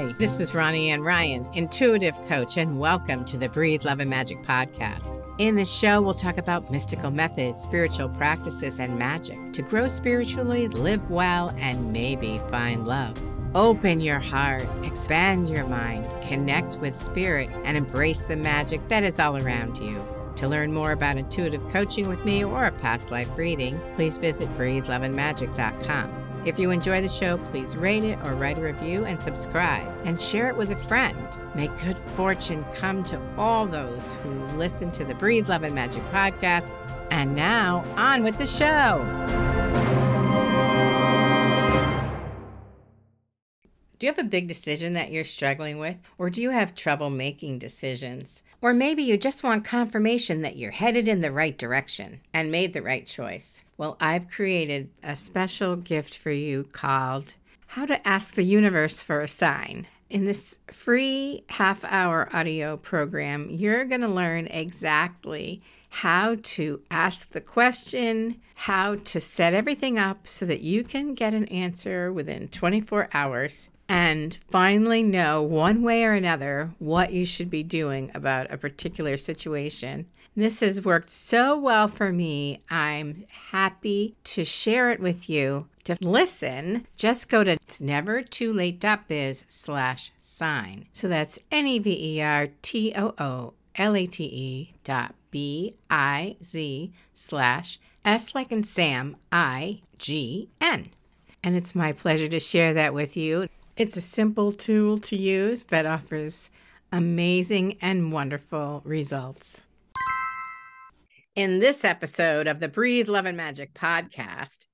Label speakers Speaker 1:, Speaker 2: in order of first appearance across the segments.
Speaker 1: Hi, this is Ronnie Ann Ryan, intuitive coach, and welcome to the Breathe Love and Magic podcast. In this show, we'll talk about mystical methods, spiritual practices, and magic to grow spiritually, live well, and maybe find love. Open your heart, expand your mind, connect with spirit, and embrace the magic that is all around you. To learn more about intuitive coaching with me or a past life reading, please visit breatheloveandmagic.com. If you enjoy the show, please rate it or write a review and subscribe and share it with a friend. May good fortune come to all those who listen to the Breathe Love and Magic podcast. And now, on with the show. Do you have a big decision that you're struggling with? Or do you have trouble making decisions? Or maybe you just want confirmation that you're headed in the right direction and made the right choice. Well, I've created a special gift for you called How to Ask the Universe for a Sign. In this free half hour audio program, you're going to learn exactly how to ask the question, how to set everything up so that you can get an answer within 24 hours and finally know one way or another what you should be doing about a particular situation. This has worked so well for me. I'm happy to share it with you. To listen, just go to it's never too late.biz slash sign. So that's N E V E R T O O L A T E dot B I Z slash S like in Sam I G N. And it's my pleasure to share that with you. It's a simple tool to use that offers amazing and wonderful results. In this episode of the Breathe Love and Magic podcast,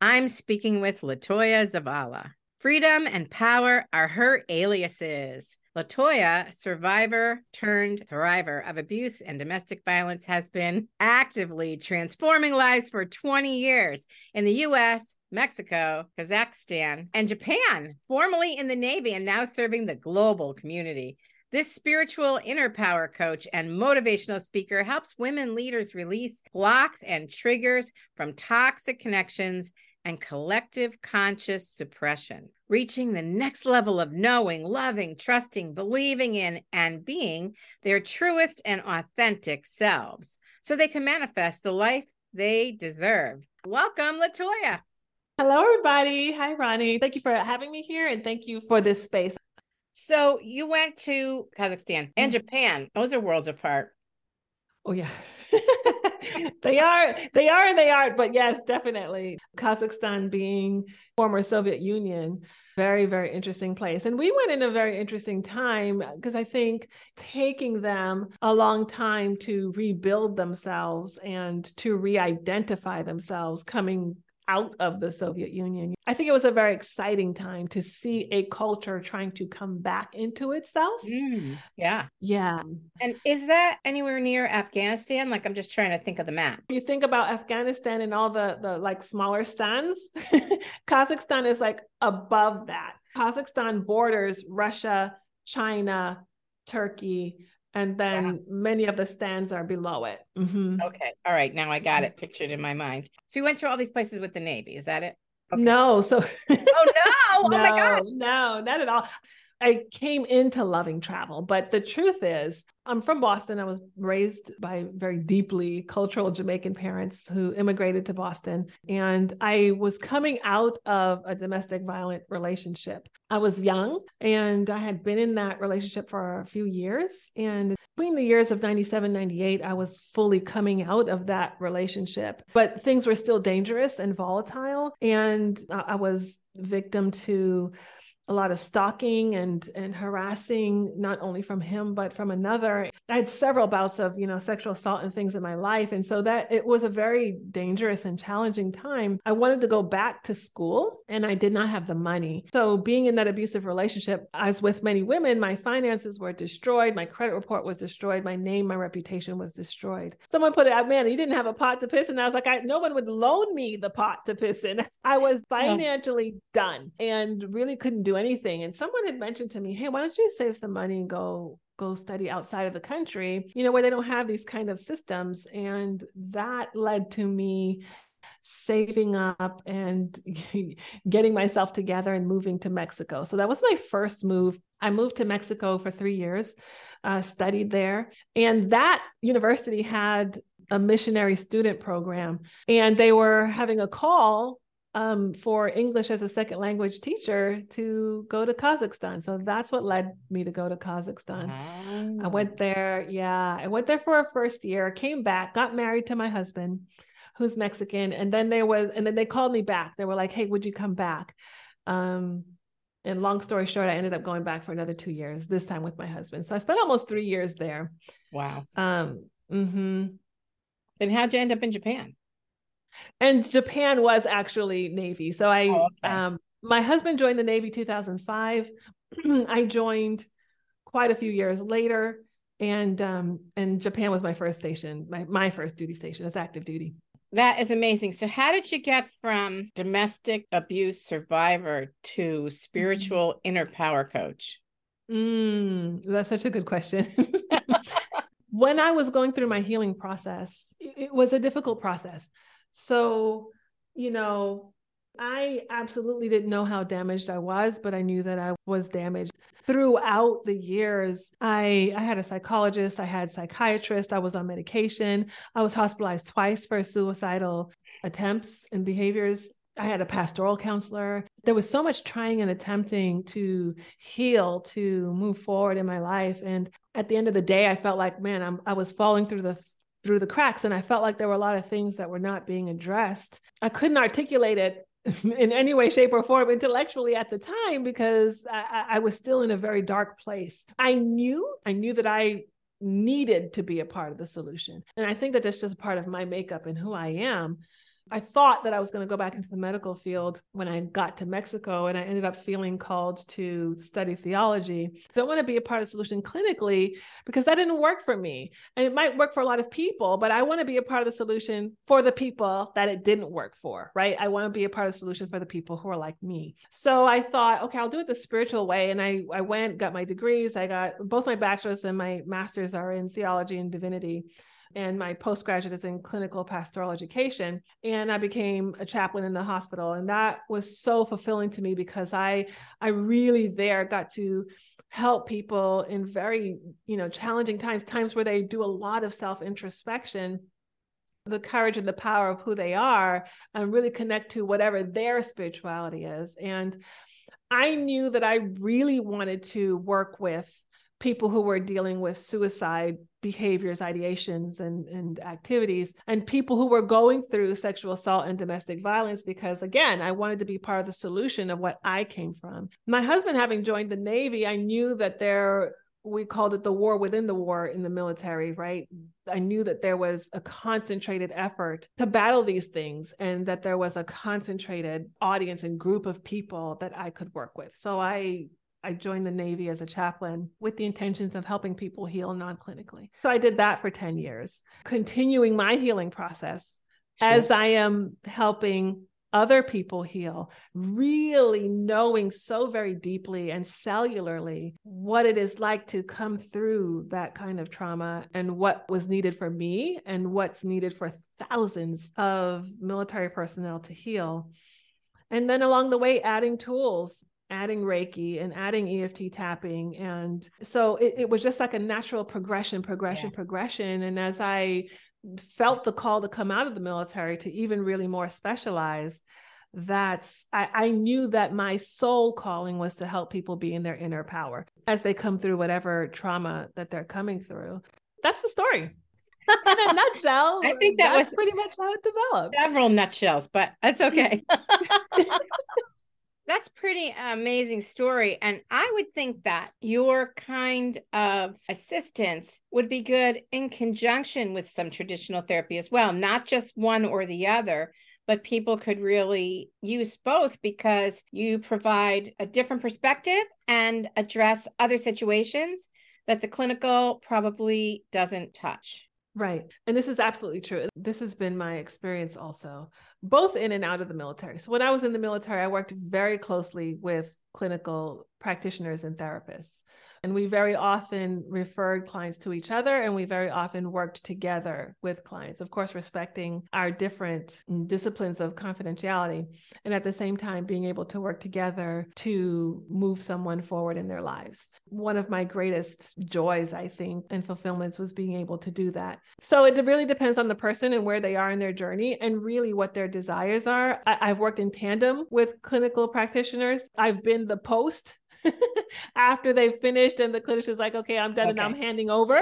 Speaker 1: I'm speaking with Latoya Zavala. Freedom and power are her aliases. Latoya, survivor turned thriver of abuse and domestic violence, has been actively transforming lives for 20 years in the US, Mexico, Kazakhstan, and Japan, formerly in the Navy and now serving the global community. This spiritual inner power coach and motivational speaker helps women leaders release blocks and triggers from toxic connections and collective conscious suppression, reaching the next level of knowing, loving, trusting, believing in, and being their truest and authentic selves so they can manifest the life they deserve. Welcome, Latoya.
Speaker 2: Hello, everybody. Hi, Ronnie. Thank you for having me here and thank you for this space.
Speaker 1: So, you went to Kazakhstan and mm-hmm. Japan. Those are worlds apart.
Speaker 2: Oh, yeah. they are, they are, and they aren't. But yes, definitely. Kazakhstan being former Soviet Union, very, very interesting place. And we went in a very interesting time because I think taking them a long time to rebuild themselves and to re identify themselves coming out of the Soviet Union. I think it was a very exciting time to see a culture trying to come back into itself.
Speaker 1: Mm, yeah.
Speaker 2: Yeah.
Speaker 1: And is that anywhere near Afghanistan? Like I'm just trying to think of the map.
Speaker 2: You think about Afghanistan and all the the like smaller stands. Kazakhstan is like above that. Kazakhstan borders Russia, China, Turkey, and then yeah. many of the stands are below it.
Speaker 1: Mm-hmm. Okay. All right. Now I got it pictured in my mind. So you went to all these places with the Navy. Is that it?
Speaker 2: Okay. No. So.
Speaker 1: oh no! no! Oh my gosh!
Speaker 2: No, not at all. I came into loving travel, but the truth is, I'm from Boston. I was raised by very deeply cultural Jamaican parents who immigrated to Boston. And I was coming out of a domestic violent relationship. I was young and I had been in that relationship for a few years. And between the years of 97, 98, I was fully coming out of that relationship. But things were still dangerous and volatile. And I was victim to a lot of stalking and and harassing not only from him but from another. I had several bouts of you know sexual assault and things in my life. And so that it was a very dangerous and challenging time. I wanted to go back to school and i did not have the money. So being in that abusive relationship as with many women my finances were destroyed. My credit report was destroyed. My name my reputation was destroyed. Someone put it out man you didn't have a pot to piss in. I was like I, no one would loan me the pot to piss in. I was financially yeah. done and really couldn't do anything. And someone had mentioned to me, hey, why don't you save some money and go go study outside of the country, you know, where they don't have these kind of systems. And that led to me saving up and getting myself together and moving to Mexico. So that was my first move. I moved to Mexico for three years, uh, studied there. And that university had a missionary student program. And they were having a call um, for English as a second language teacher to go to Kazakhstan. So that's what led me to go to Kazakhstan. I went there. Yeah. I went there for a first year, came back, got married to my husband who's Mexican. And then there was, and then they called me back. They were like, Hey, would you come back? Um, and long story short, I ended up going back for another two years, this time with my husband. So I spent almost three years there.
Speaker 1: Wow.
Speaker 2: Um, mm-hmm.
Speaker 1: And how'd you end up in Japan?
Speaker 2: And Japan was actually Navy. So I, oh, okay. um, my husband joined the Navy 2005. I joined quite a few years later, and um, and Japan was my first station, my my first duty station as active duty.
Speaker 1: That is amazing. So, how did you get from domestic abuse survivor to spiritual mm-hmm. inner power coach?
Speaker 2: Mm, that's such a good question. when I was going through my healing process, it was a difficult process. So, you know, I absolutely didn't know how damaged I was, but I knew that I was damaged. Throughout the years, I I had a psychologist, I had psychiatrist, I was on medication, I was hospitalized twice for suicidal attempts and behaviors. I had a pastoral counselor. There was so much trying and attempting to heal, to move forward in my life. And at the end of the day, I felt like, man, I'm, I was falling through the through the cracks. And I felt like there were a lot of things that were not being addressed. I couldn't articulate it in any way, shape, or form intellectually at the time because I, I was still in a very dark place. I knew, I knew that I needed to be a part of the solution. And I think that that's just part of my makeup and who I am. I thought that I was going to go back into the medical field when I got to Mexico, and I ended up feeling called to study theology. I don't want to be a part of the solution clinically because that didn't work for me. And it might work for a lot of people, but I want to be a part of the solution for the people that it didn't work for, right? I want to be a part of the solution for the people who are like me. So I thought, okay, I'll do it the spiritual way. And I, I went, got my degrees. I got both my bachelor's and my master's are in theology and divinity and my postgraduate is in clinical pastoral education and i became a chaplain in the hospital. And that was so fulfilling to me because i i really there got to help people in very you know challenging times times where they do a lot of self introspection the courage and the power of who they are and really connect to whatever their spirituality is. And i knew that i really wanted to work with people who were dealing with suicide behaviors, ideations, and, and activities, and people who were going through sexual assault and domestic violence, because again, I wanted to be part of the solution of what I came from. My husband, having joined the Navy, I knew that there we called it the war within the war in the military, right? I knew that there was a concentrated effort to battle these things and that there was a concentrated audience and group of people that I could work with. So I I joined the Navy as a chaplain with the intentions of helping people heal non clinically. So I did that for 10 years, continuing my healing process sure. as I am helping other people heal, really knowing so very deeply and cellularly what it is like to come through that kind of trauma and what was needed for me and what's needed for thousands of military personnel to heal. And then along the way, adding tools adding Reiki and adding EFT tapping. And so it, it was just like a natural progression, progression, yeah. progression. And as I felt the call to come out of the military to even really more specialized, that's I, I knew that my soul calling was to help people be in their inner power as they come through whatever trauma that they're coming through. That's the story. in a nutshell.
Speaker 1: I think that was
Speaker 2: pretty much how it developed.
Speaker 1: Several nutshells, but that's okay. That's pretty amazing story. And I would think that your kind of assistance would be good in conjunction with some traditional therapy as well, not just one or the other, but people could really use both because you provide a different perspective and address other situations that the clinical probably doesn't touch.
Speaker 2: Right. And this is absolutely true. This has been my experience also, both in and out of the military. So, when I was in the military, I worked very closely with clinical practitioners and therapists. And we very often referred clients to each other and we very often worked together with clients, of course, respecting our different disciplines of confidentiality. And at the same time, being able to work together to move someone forward in their lives. One of my greatest joys, I think, and fulfillments was being able to do that. So it really depends on the person and where they are in their journey and really what their desires are. I- have worked in tandem with clinical practitioners. I've been the post after they've finished and the clinician's like, okay, I'm done okay. and I'm handing over.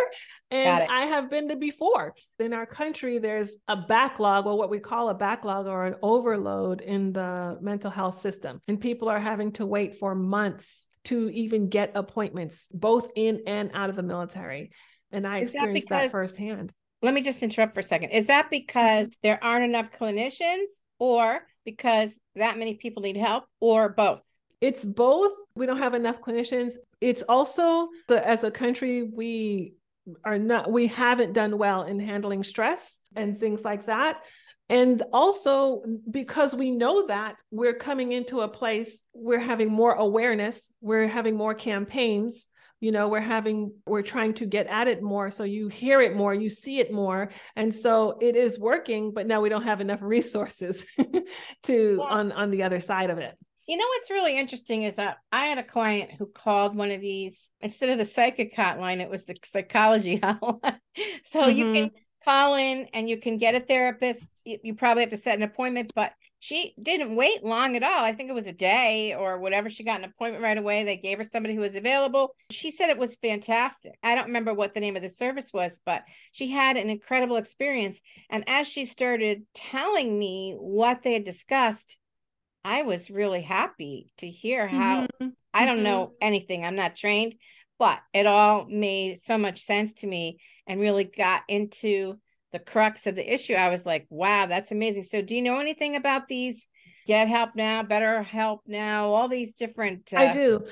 Speaker 2: And I have been the before. In our country, there's a backlog or what we call a backlog or an overload in the mental health system. And people are having to wait for months to even get appointments, both in and out of the military. And I Is experienced that, because, that firsthand.
Speaker 1: Let me just interrupt for a second. Is that because mm-hmm. there aren't enough clinicians or because that many people need help or both?
Speaker 2: It's both. We don't have enough clinicians. It's also the as a country we are not we haven't done well in handling stress and things like that. And also because we know that we're coming into a place we're having more awareness, we're having more campaigns you know we're having we're trying to get at it more so you hear it more you see it more and so it is working but now we don't have enough resources to yeah. on on the other side of it
Speaker 1: you know what's really interesting is that I had a client who called one of these instead of the psychic hotline, it was the psychology hotline. so mm-hmm. you can call in and you can get a therapist. You, you, probably have to set an appointment, but she didn't wait long at all. I think it was a day or whatever. She got an appointment right away. They gave her somebody who was available. She said it was fantastic. I don't remember what the name of the service was, but she had an incredible experience. And as she started telling me what they had discussed, I was really happy to hear how mm-hmm. I don't mm-hmm. know anything. I'm not trained, but it all made so much sense to me and really got into the crux of the issue. I was like, wow, that's amazing. So, do you know anything about these Get Help Now, Better Help Now, all these different?
Speaker 2: Uh... I do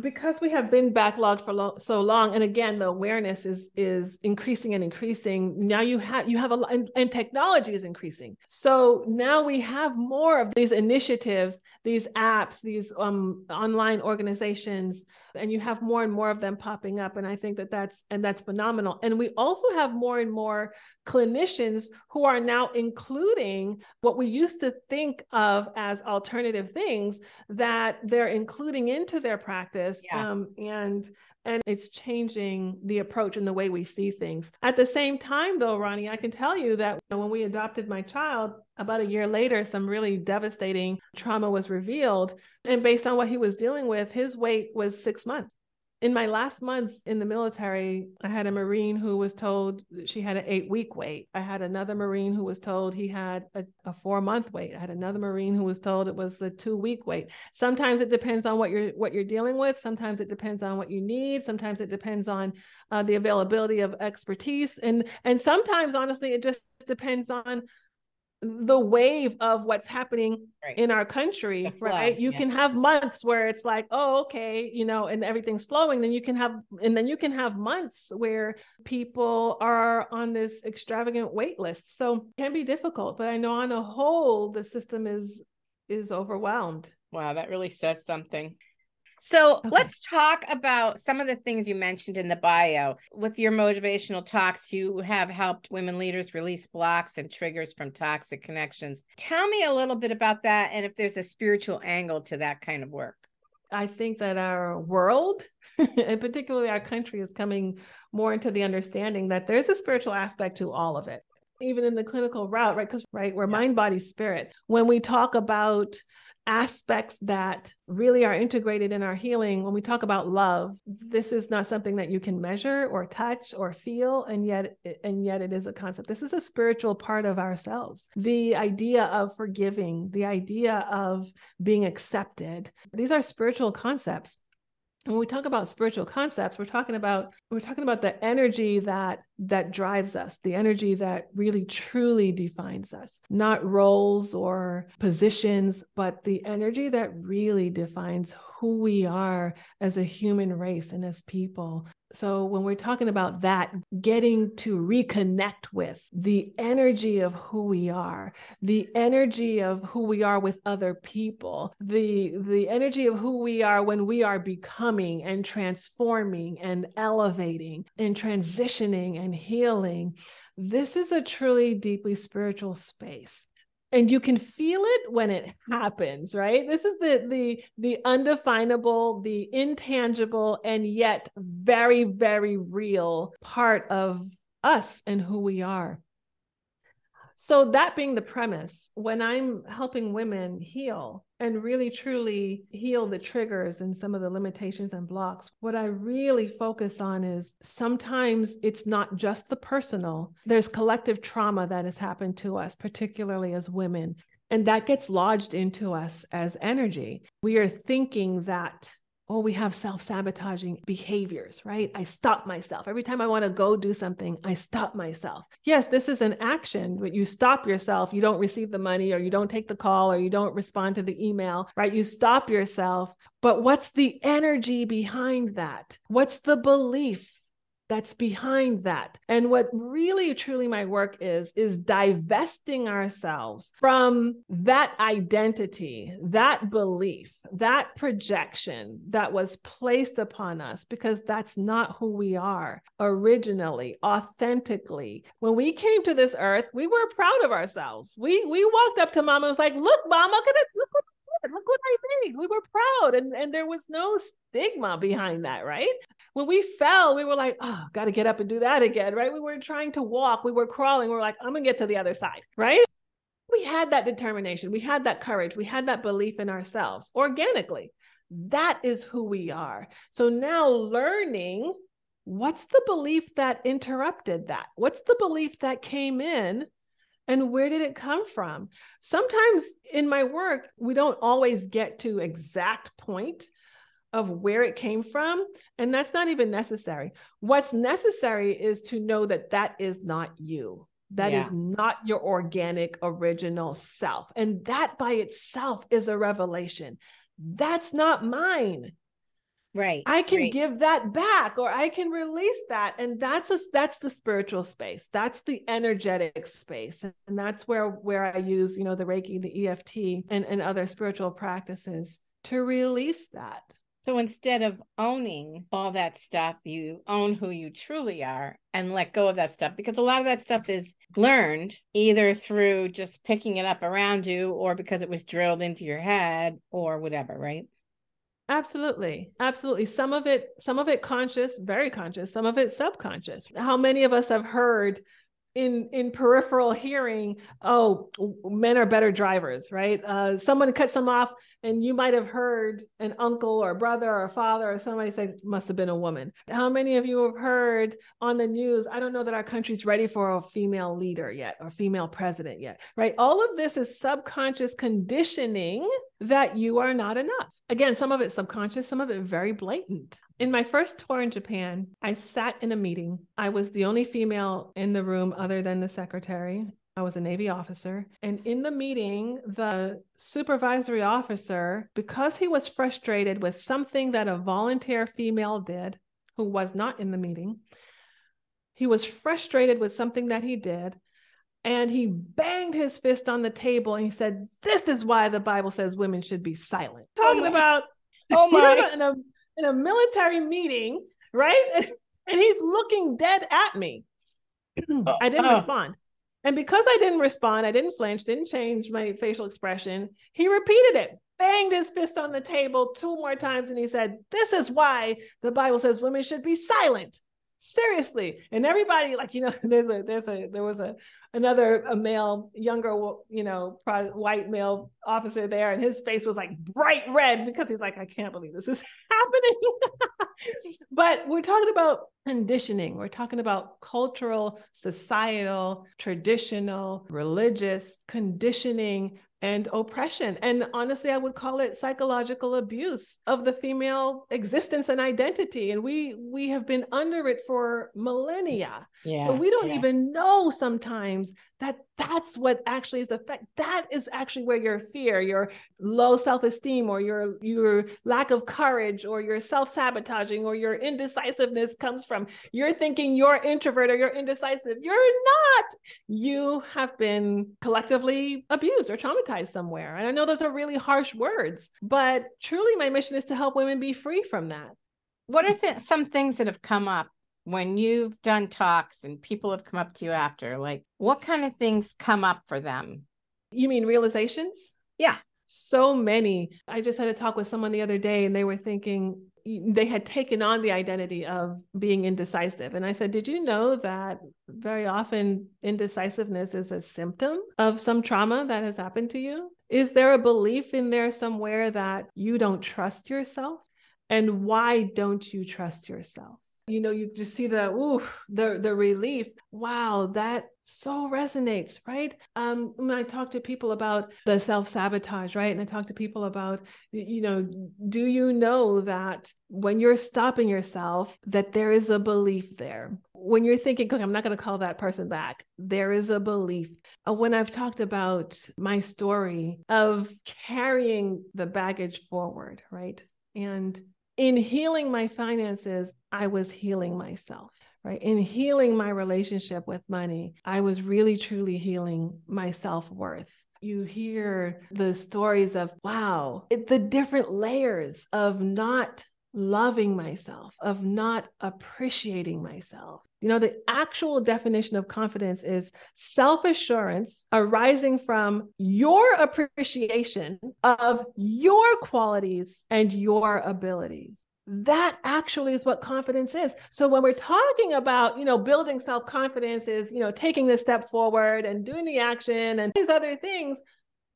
Speaker 2: because we have been backlogged for lo- so long and again the awareness is is increasing and increasing. Now you have you have a lot and, and, technology is increasing. So now we have more of these initiatives these apps these um, online organizations and you have more and more of them popping up and i think that that's and that's phenomenal. And we also have more and more clinicians who are now including what we used to think of as alternative things that they're including into their practice yeah. um, and and it's changing the approach and the way we see things. At the same time, though, Ronnie, I can tell you that when we adopted my child, about a year later, some really devastating trauma was revealed. And based on what he was dealing with, his wait was six months in my last month in the military, I had a Marine who was told she had an eight week wait. I had another Marine who was told he had a, a four month wait. I had another Marine who was told it was the two week wait. Sometimes it depends on what you're what you're dealing with. Sometimes it depends on what you need. Sometimes it depends on uh, the availability of expertise, and and sometimes honestly it just depends on the wave of what's happening right. in our country, right? You yeah. can have months where it's like, oh, okay, you know, and everything's flowing. Then you can have, and then you can have months where people are on this extravagant wait list. So it can be difficult, but I know on a whole, the system is is overwhelmed.
Speaker 1: Wow, that really says something. So okay. let's talk about some of the things you mentioned in the bio. With your motivational talks, you have helped women leaders release blocks and triggers from toxic connections. Tell me a little bit about that and if there's a spiritual angle to that kind of work.
Speaker 2: I think that our world, and particularly our country, is coming more into the understanding that there's a spiritual aspect to all of it even in the clinical route, right? Because, right, we're yeah. mind, body, spirit. When we talk about aspects that really are integrated in our healing when we talk about love this is not something that you can measure or touch or feel and yet and yet it is a concept. This is a spiritual part of ourselves. The idea of forgiving the idea of being accepted these are spiritual concepts. When we talk about spiritual concepts we're talking about we're talking about the energy that that drives us the energy that really truly defines us. Not roles or positions but the energy that really defines who we are as a human race and as people. So, when we're talking about that, getting to reconnect with the energy of who we are, the energy of who we are with other people, the, the energy of who we are when we are becoming and transforming and elevating and transitioning and healing. This is a truly deeply spiritual space and you can feel it when it happens right this is the the the undefinable the intangible and yet very very real part of us and who we are so, that being the premise, when I'm helping women heal and really truly heal the triggers and some of the limitations and blocks, what I really focus on is sometimes it's not just the personal, there's collective trauma that has happened to us, particularly as women. And that gets lodged into us as energy. We are thinking that oh, we have self sabotaging behaviors, right? I stop myself. Every time I want to go do something, I stop myself. Yes, this is an action, but you stop yourself. You don't receive the money, or you don't take the call, or you don't respond to the email, right? You stop yourself. But what's the energy behind that? What's the belief? That's behind that. And what really truly my work is, is divesting ourselves from that identity, that belief, that projection that was placed upon us, because that's not who we are originally, authentically. When we came to this earth, we were proud of ourselves. We we walked up to mama and was like, look, mama, look at look look what I made. We were proud. And, and there was no stigma behind that, right? When we fell, we were like, oh, got to get up and do that again, right? We were trying to walk, we were crawling. We were like, I'm going to get to the other side, right? We had that determination, we had that courage, we had that belief in ourselves organically. That is who we are. So now learning what's the belief that interrupted that? What's the belief that came in and where did it come from? Sometimes in my work we don't always get to exact point of where it came from and that's not even necessary. What's necessary is to know that that is not you. That yeah. is not your organic original self. And that by itself is a revelation. That's not mine
Speaker 1: right
Speaker 2: i can
Speaker 1: right.
Speaker 2: give that back or i can release that and that's a, that's the spiritual space that's the energetic space and that's where where i use you know the reiki the eft and, and other spiritual practices to release that
Speaker 1: so instead of owning all that stuff, you own who you truly are and let go of that stuff because a lot of that stuff is learned either through just picking it up around you or because it was drilled into your head or whatever, right?
Speaker 2: Absolutely. Absolutely. Some of it, some of it conscious, very conscious, some of it subconscious. How many of us have heard in in peripheral hearing oh men are better drivers right uh, someone cuts them off and you might have heard an uncle or a brother or a father or somebody say must have been a woman how many of you have heard on the news i don't know that our country's ready for a female leader yet or female president yet right all of this is subconscious conditioning that you are not enough again some of it subconscious some of it very blatant in my first tour in Japan, I sat in a meeting. I was the only female in the room other than the secretary. I was a Navy officer. And in the meeting, the supervisory officer, because he was frustrated with something that a volunteer female did who was not in the meeting, he was frustrated with something that he did. And he banged his fist on the table and he said, This is why the Bible says women should be silent. Talking oh about
Speaker 1: oh my
Speaker 2: in a in a military meeting, right? and he's looking dead at me. I didn't uh, respond. And because I didn't respond, I didn't flinch, didn't change my facial expression. He repeated it, banged his fist on the table two more times, and he said, This is why the Bible says women should be silent seriously. And everybody like you know there's a there's a there was a another a male younger you know white male officer there and his face was like bright red because he's like i can't believe this is happening. But we're talking about conditioning. We're talking about cultural societal traditional religious conditioning and oppression. And honestly, I would call it psychological abuse of the female existence and identity. And we we have been under it for millennia. Yeah, so we don't yeah. even know sometimes that that's what actually is the effect that is actually where your fear your low self-esteem or your your lack of courage or your self-sabotaging or your indecisiveness comes from. You're thinking you're introvert or you're indecisive. You're not. You have been collectively abused or traumatized somewhere. And i know those are really harsh words but truly my mission is to help women be free from that.
Speaker 1: What are th- some things that have come up when you've done talks and people have come up to you after, like what kind of things come up for them?
Speaker 2: You mean realizations?
Speaker 1: Yeah.
Speaker 2: So many. I just had a talk with someone the other day and they were thinking they had taken on the identity of being indecisive. And I said, Did you know that very often indecisiveness is a symptom of some trauma that has happened to you? Is there a belief in there somewhere that you don't trust yourself? And why don't you trust yourself? You know you just see the ooh the the relief. Wow that so resonates right? Um when i talk to people about the self-sabotage right? And i talk to people about you know do you know that when you're stopping yourself that there is a belief there? When you're thinking okay i'm not going to call that person back there is a belief. Uh, when i've talked about my story of carrying the baggage forward right? And in healing my finances, I was healing myself, right? In healing my relationship with money, I was really truly healing my self worth. You hear the stories of, wow, it, the different layers of not loving myself, of not appreciating myself. You know, the actual definition of confidence is self assurance arising from your appreciation of your qualities and your abilities that actually is what confidence is so when we're talking about you know building self-confidence is you know taking this step forward and doing the action and these other things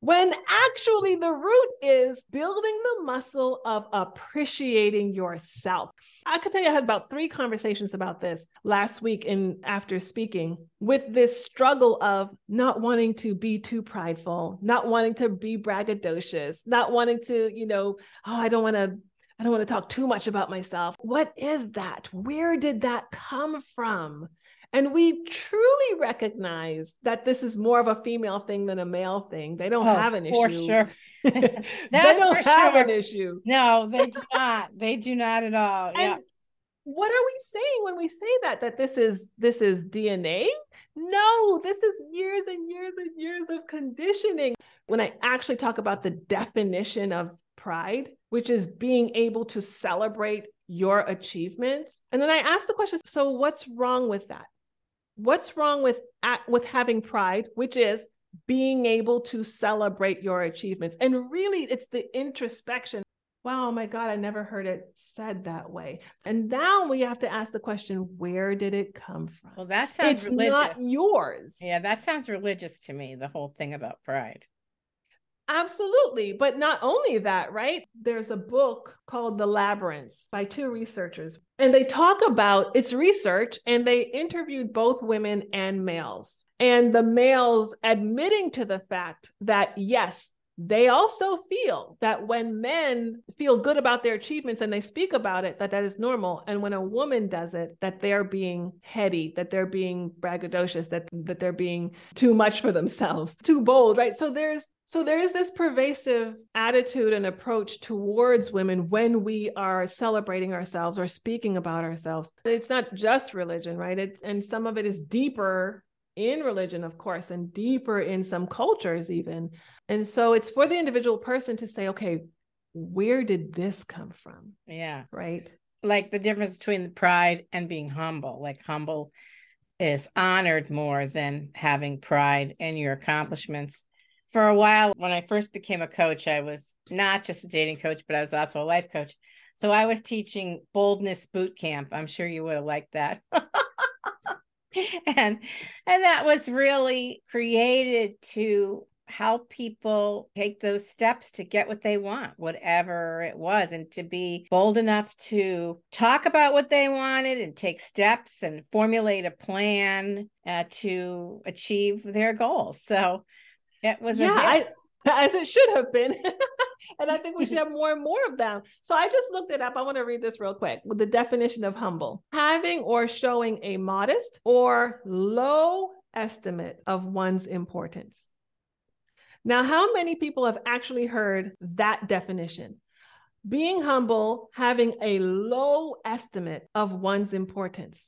Speaker 2: when actually the root is building the muscle of appreciating yourself. I could tell you I had about three conversations about this last week and after speaking with this struggle of not wanting to be too prideful, not wanting to be braggadocious, not wanting to, you know, oh, I don't want to I don't want to talk too much about myself. What is that? Where did that come from? And we truly recognize that this is more of a female thing than a male thing. They don't oh, have an
Speaker 1: for
Speaker 2: issue.
Speaker 1: Sure.
Speaker 2: they don't have
Speaker 1: sure.
Speaker 2: an issue.
Speaker 1: No, they do not. They do not at all. And yeah.
Speaker 2: What are we saying when we say that? That this is this is DNA? No, this is years and years and years of conditioning. When I actually talk about the definition of pride, which is being able to celebrate your achievements. And then I ask the question so, what's wrong with that? what's wrong with with having pride which is being able to celebrate your achievements and really it's the introspection wow my god i never heard it said that way and now we have to ask the question where did it come from
Speaker 1: well that sounds
Speaker 2: it's
Speaker 1: religious.
Speaker 2: not yours
Speaker 1: yeah that sounds religious to me the whole thing about pride
Speaker 2: Absolutely. But not only that, right? There's a book called The Labyrinth by two researchers, and they talk about its research and they interviewed both women and males. And the males admitting to the fact that, yes, they also feel that when men feel good about their achievements and they speak about it that that is normal and when a woman does it that they're being heady that they're being braggadocious that that they're being too much for themselves too bold right so there's so there is this pervasive attitude and approach towards women when we are celebrating ourselves or speaking about ourselves. It's not just religion, right? It's, and some of it is deeper in religion, of course, and deeper in some cultures, even. And so it's for the individual person to say, okay, where did this come from?
Speaker 1: Yeah.
Speaker 2: Right.
Speaker 1: Like the difference between pride and being humble. Like humble is honored more than having pride in your accomplishments for a while when I first became a coach, I was not just a dating coach, but I was also a life coach. So I was teaching boldness boot camp. I'm sure you would have liked that. and and that was really created to help people take those steps to get what they want, whatever it was, and to be bold enough to talk about what they wanted and take steps and formulate a plan uh, to achieve their goals. So it was
Speaker 2: yeah, I, as it should have been. and I think we should have more and more of them. So I just looked it up. I want to read this real quick with the definition of humble having or showing a modest or low estimate of one's importance. Now, how many people have actually heard that definition? Being humble, having a low estimate of one's importance.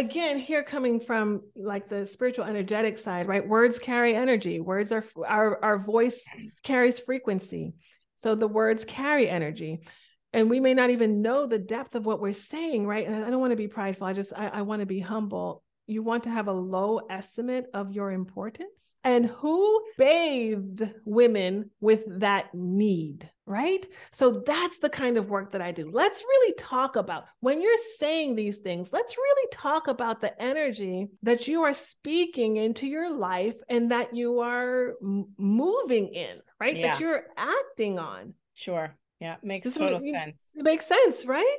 Speaker 2: Again, here coming from like the spiritual energetic side, right? Words carry energy. Words are our our voice carries frequency. So the words carry energy and we may not even know the depth of what we're saying right and i don't want to be prideful i just i, I want to be humble you want to have a low estimate of your importance? And who bathed women with that need right? So that's the kind of work that i do. Let's really talk about when you're saying these things let's really talk about the energy that you are speaking into your life and that you are moving in right? Yeah. that you're acting on.
Speaker 1: Sure. Yeah, makes this total sense.
Speaker 2: It makes sense, right?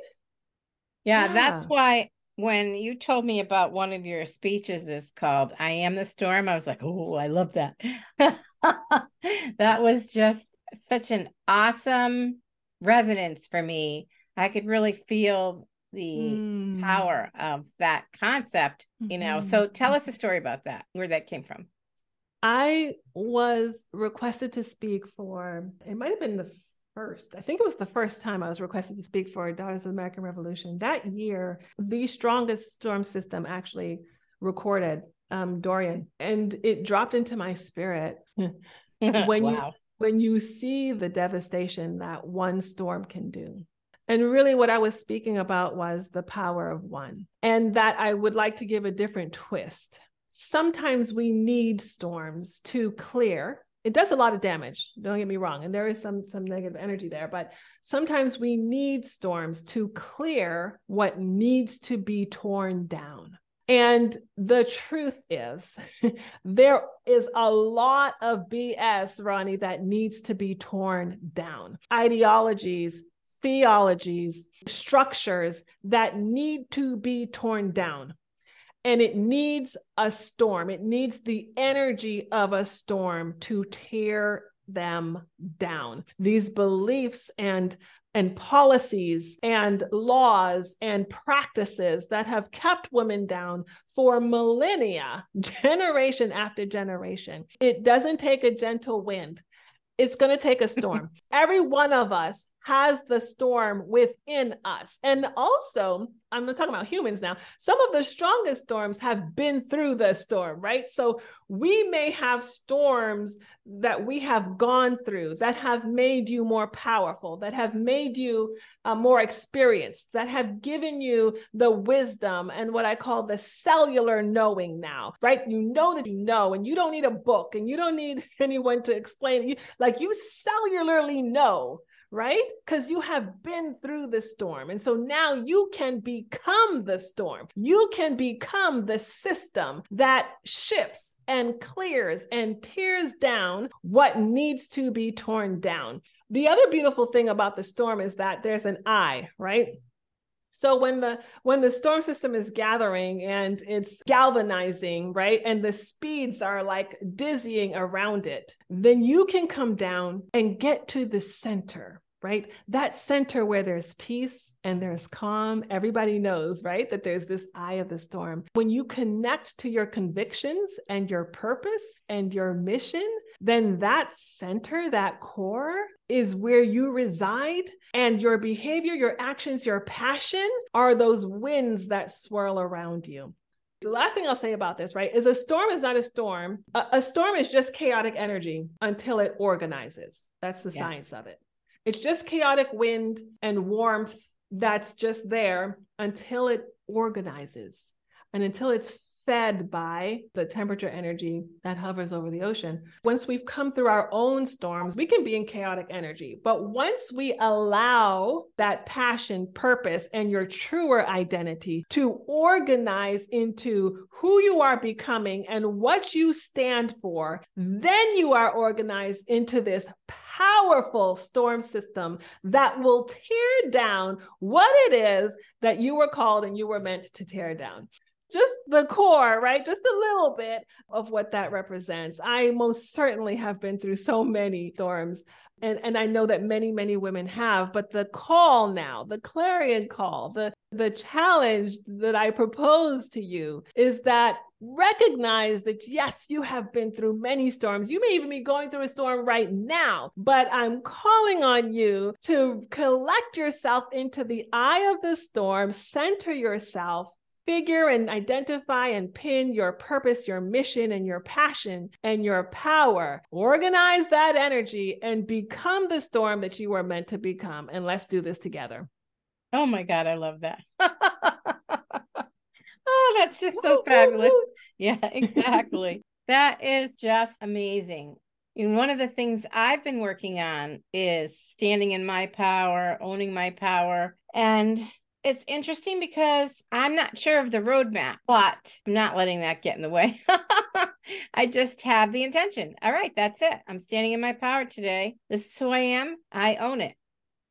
Speaker 1: Yeah, yeah, that's why when you told me about one of your speeches is called I Am the Storm, I was like, oh, I love that. that was just such an awesome resonance for me. I could really feel the mm. power of that concept, you know. Mm-hmm. So tell us a story about that, where that came from.
Speaker 2: I was requested to speak for, it might have been the first. I think it was the first time I was requested to speak for Daughters of the American Revolution. That year, the strongest storm system actually recorded um, Dorian, and it dropped into my spirit when wow. you when you see the devastation that one storm can do. And really, what I was speaking about was the power of one, and that I would like to give a different twist. Sometimes we need storms to clear it does a lot of damage don't get me wrong and there is some some negative energy there but sometimes we need storms to clear what needs to be torn down. And the truth is there is a lot of bs ronnie that needs to be torn down. Ideologies theologies structures that need to be torn down and it needs a storm. It needs the energy of a storm to tear them down. These beliefs and and policies and laws and practices that have kept women down for millennia, generation after generation. It doesn't take a gentle wind. It's going to take a storm. Every one of us has the storm within us. And also, I'm talking about humans now. Some of the strongest storms have been through the storm, right? So we may have storms that we have gone through that have made you more powerful, that have made you uh, more experienced, that have given you the wisdom and what I call the cellular knowing now, right? You know that you know, and you don't need a book and you don't need anyone to explain. You like you cellularly know right? Because you have been through the storm. And so now you can become the storm. You can become the system that shifts and clears and tears down what needs to be torn down. The other beautiful thing about the storm is that there's an eye, right? So when the when the storm system is gathering and it's galvanizing right and the speeds are like dizzying around it then you can come down and get to the center right? That center where there's peace and there's calm, everybody knows, right? That there's this eye of the storm. When you connect to your convictions and your purpose and your mission, then that center, that core, is where you reside. And your behavior, your actions, your passion are those winds that swirl around you. The last thing I'll say about this, right, is a storm is not a storm. A, a storm is just chaotic energy until it organizes. That's the yeah. science of it. It's just chaotic wind and warmth that's just there until it organizes. And until it's fed by the temperature energy that hovers over the ocean. Once we've come through our own storms, we can be in chaotic energy. But once we allow that passion, purpose, and your truer identity to organize into who you are becoming and what you stand for, then you are organized into this powerful storm system that will tear down what it is that you were called and you were meant to tear down just the core, right? Just a little bit of what that represents. I most certainly have been through so many storms. And, and I know that many, many women have, but the call now, the clarion call, the The challenge that I propose to you is that recognize that yes, you have been through many storms. You may even be going through a storm right now, but I'm calling on you to collect yourself into the eye of the storm, center yourself, figure and identify and pin your purpose, your mission, and your passion and your power. Organize that energy and become the storm that you are meant to become. And let's do this together.
Speaker 1: Oh my God, I love that. oh, that's just so fabulous. Yeah, exactly. that is just amazing. And one of the things I've been working on is standing in my power, owning my power. And it's interesting because I'm not sure of the roadmap, but I'm not letting that get in the way. I just have the intention. All right, that's it. I'm standing in my power today. This is who I am. I own it.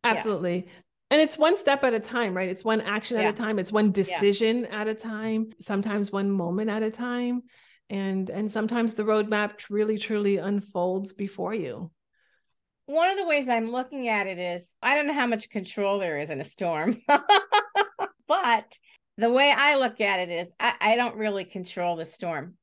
Speaker 2: Absolutely. Yeah. And it's one step at a time, right? It's one action yeah. at a time. It's one decision yeah. at a time, sometimes one moment at a time. And and sometimes the roadmap really truly unfolds before you
Speaker 1: one of the ways I'm looking at it is I don't know how much control there is in a storm, but the way I look at it is I, I, don't really control the storm.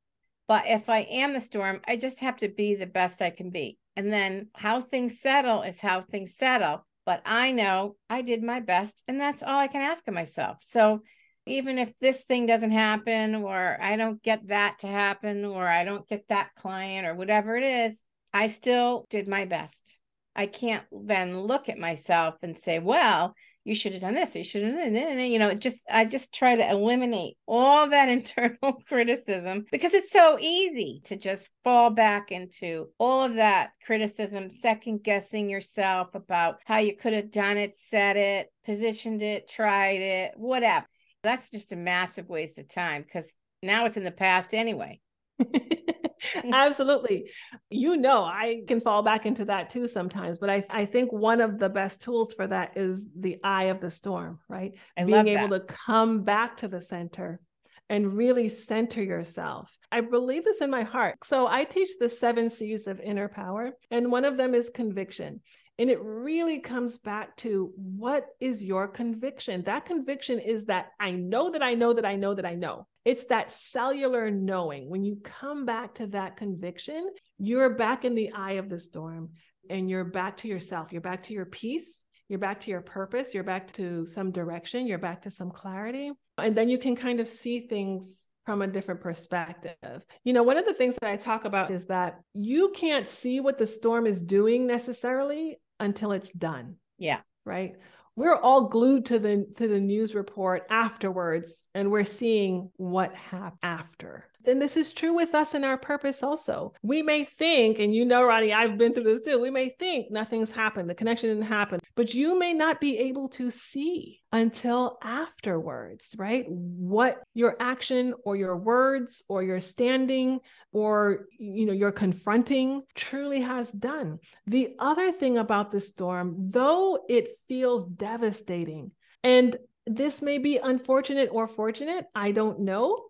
Speaker 1: But if I am the storm, I just have to be the best I can be. And then how things settle is how things settle. But I know I did my best, and that's all I can ask of myself. So even if this thing doesn't happen, or I don't get that to happen, or I don't get that client, or whatever it is, I still did my best. I can't then look at myself and say, well, you should have done this, you should have done that. You know, just I just try to eliminate all that internal criticism because it's so easy to just fall back into all of that criticism, second guessing yourself about how you could have done it, said it, positioned it, tried it, whatever. That's just a massive waste of time because now it's in the past anyway.
Speaker 2: Absolutely. You know, I can fall back into that too sometimes, but I, I think one of the best tools for that is the eye of the storm, right?
Speaker 1: I
Speaker 2: Being able to come back to the center and really center yourself. I believe this in my heart. So I teach the seven C's of inner power, and one of them is conviction. And it really comes back to what is your conviction? That conviction is that I know that I know that I know that I know. It's that cellular knowing. When you come back to that conviction, you're back in the eye of the storm and you're back to yourself. You're back to your peace. You're back to your purpose. You're back to some direction. You're back to some clarity. And then you can kind of see things from a different perspective. You know, one of the things that I talk about is that you can't see what the storm is doing necessarily until it's done.
Speaker 1: Yeah.
Speaker 2: Right. We're all glued to the to the news report afterwards and we're seeing what happened after. Then this is true with us and our purpose also. We may think, and you know, Ronnie, I've been through this too. We may think nothing's happened, the connection didn't happen, but you may not be able to see until afterwards, right? What your action or your words or your standing or you know your confronting truly has done. The other thing about the storm, though it feels devastating, and this may be unfortunate or fortunate, I don't know.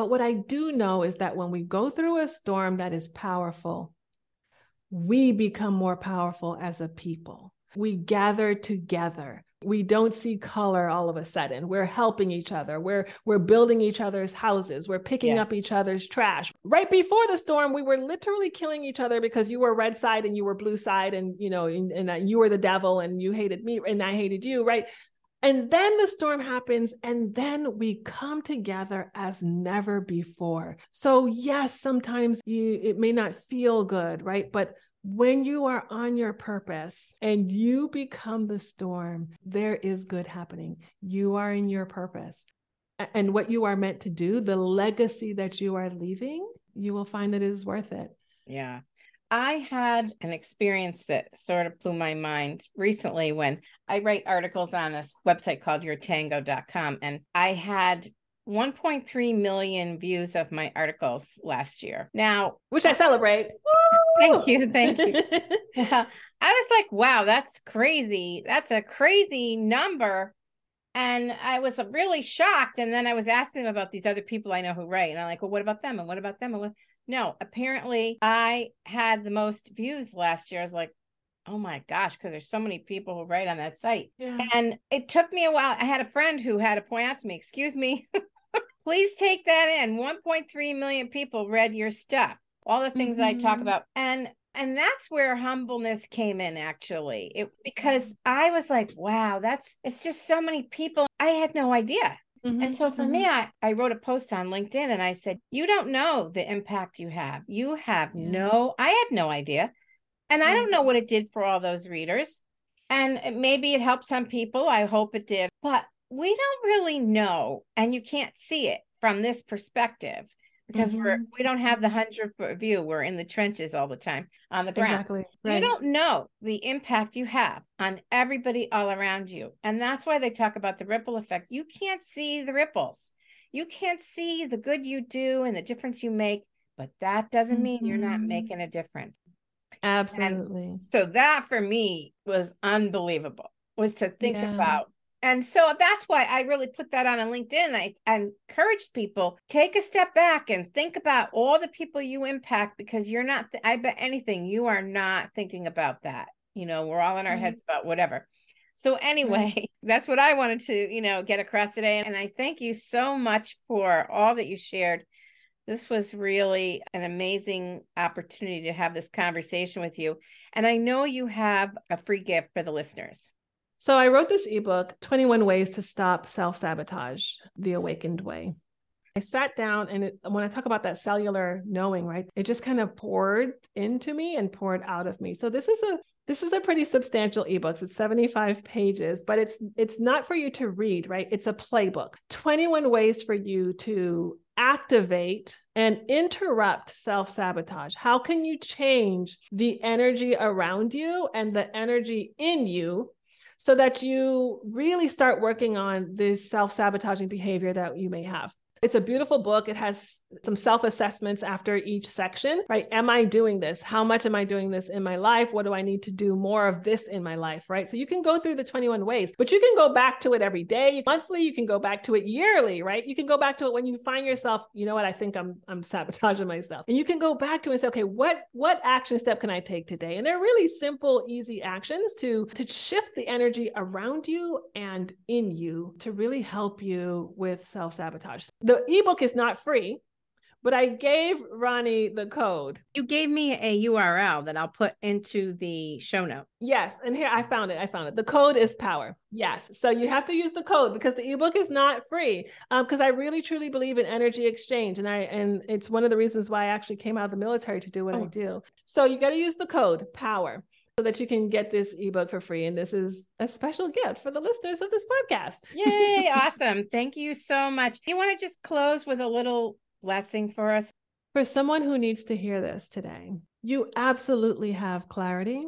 Speaker 2: But what I do know is that when we go through a storm that is powerful, we become more powerful as a people. We gather together. We don't see color all of a sudden. We're helping each other. We're we're building each other's houses. We're picking yes. up each other's trash. Right before the storm, we were literally killing each other because you were red side and you were blue side, and you know, and, and you were the devil and you hated me and I hated you. Right? And then the storm happens, and then we come together as never before. So, yes, sometimes you, it may not feel good, right? But when you are on your purpose and you become the storm, there is good happening. You are in your purpose. And what you are meant to do, the legacy that you are leaving, you will find that it is worth it.
Speaker 1: Yeah. I had an experience that sort of blew my mind recently when I write articles on a website called yourtango.com and I had 1.3 million views of my articles last year. Now,
Speaker 2: which I celebrate.
Speaker 1: Thank you. Thank you. well, I was like, wow, that's crazy. That's a crazy number. And I was really shocked. And then I was asking them about these other people I know who write. And I'm like, well, what about them? And what about them? And what? No, apparently I had the most views last year. I was like, oh my gosh, because there's so many people who write on that site.
Speaker 2: Yeah.
Speaker 1: And it took me a while. I had a friend who had to point out to me, excuse me, please take that in. 1.3 million people read your stuff, all the things I talk
Speaker 2: Mhm.
Speaker 1: about. And and that's where humbleness came in actually. It because I was like, wow, that's it's just so many people. I had no idea. And
Speaker 2: Mhm,
Speaker 1: so for
Speaker 2: mhm.
Speaker 1: me, I, I wrote a post on LinkedIn and I said, You don't know the impact you have. You have
Speaker 2: Yeah.
Speaker 1: no, I had no idea. And I don't know what it did for all those readers. And maybe it helped some people. I hope it did. But we don't really know. And you can't see it from this perspective because we're
Speaker 2: Mhm.
Speaker 1: we don't have the hundred foot view. We're in the trenches all the time on the ground
Speaker 2: Exactly.
Speaker 1: you don't know the impact you have on everybody all around you. And that's why they talk about the ripple effect. You can't see the ripples. You can't see the good you do and the difference you make, but that doesn't mean you're not
Speaker 2: Mhm.
Speaker 1: making a difference.
Speaker 2: Absolutely.
Speaker 1: So that for me was unbelievable. Was to think
Speaker 2: Yeah.
Speaker 1: about and so that's why I really put that on a LinkedIn. I, I encouraged people take a step back and think about all the people you impact because you're not. I bet anything you are not thinking about that. You know, we're all in our
Speaker 2: Right.
Speaker 1: heads about whatever. So anyway, that's what I wanted to you know get across today, and I thank you so much for all that you shared. This was really an amazing opportunity to have this conversation with you. And I know you have a free gift for the listeners.
Speaker 2: So I wrote this ebook, 21 Ways to Stop Self-Sabotage, The Awakened Way. I sat down and it, when I talk about that cellular knowing, right, it just kind of poured into me and poured out of me. So this is a this is a pretty substantial ebook. It's 75 pages, but it's it's not for you to read, right? It's a playbook. 21 ways for you to activate and interrupt self-sabotage. How can you change the energy around you and the energy in you so that you really start working on this self sabotaging behavior that you may have. It's a beautiful book. It has some self assessments after each section, right? Am I doing this? How much am I doing this in my life? What do I need to do more of this in my life, right? So you can go through the 21 ways, but you can go back to it every day, monthly, you can go back to it yearly, right? You can go back to it when you find yourself, you know what, I think I'm I'm sabotaging myself. And you can go back to it and say, okay, what what action step can I take today? And they're really simple, easy actions to to shift the energy around you and in you to really help you with self-sabotage. The ebook is not free but I gave Ronnie the code.
Speaker 1: You gave me a URL that I'll put into the show note.
Speaker 2: Yes, and here I found it. I found it. The code is power. Yes, so you have to use the code because the ebook is not free. Because um, I really truly believe in energy exchange, and I and it's one of the reasons why I actually came out of the military to do what oh. I do. So you got to use the code power so that you can get this ebook for free. And this is a special gift for the listeners of this podcast.
Speaker 1: Yay! awesome. Thank you so much. You want to just close with a little blessing for us?
Speaker 2: For someone who needs to hear this today, you absolutely have clarity.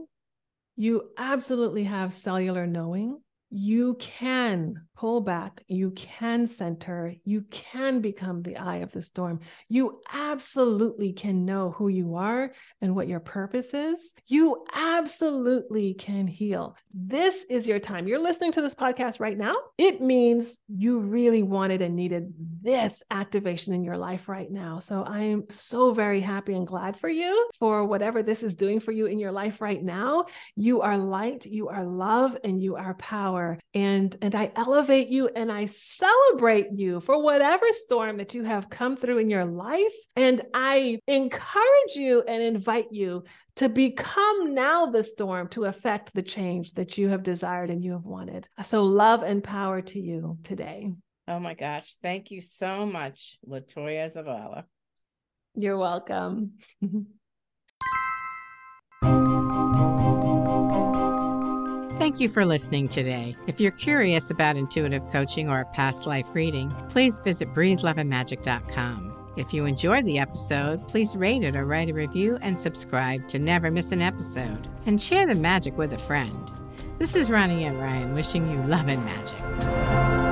Speaker 2: You absolutely have cellular knowing. You can pull back. You can center. You can become the eye of the storm. You absolutely can know who you are and what your purpose is. You absolutely can heal. This is your time. You're listening to this podcast right now. It means you really wanted and needed this activation in your life right now. So I am so very happy and glad for you for whatever this is doing for you in your life right now. You are light, you are love, and you are power. And, and I elevate you and I celebrate you for whatever storm that you have come through in your life. And I encourage you and invite you to become now the storm to affect the change that you have desired and you have wanted. So, love and power to you today.
Speaker 1: Oh my gosh. Thank you so much, Latoya Zavala.
Speaker 2: You're welcome.
Speaker 1: Thank you for listening today. If you're curious about intuitive coaching or a past life reading, please visit breatheloveandmagic.com. If you enjoyed the episode, please rate it or write a review and subscribe to never miss an episode. And share the magic with a friend. This is Ronnie Ann Ryan wishing you love and magic.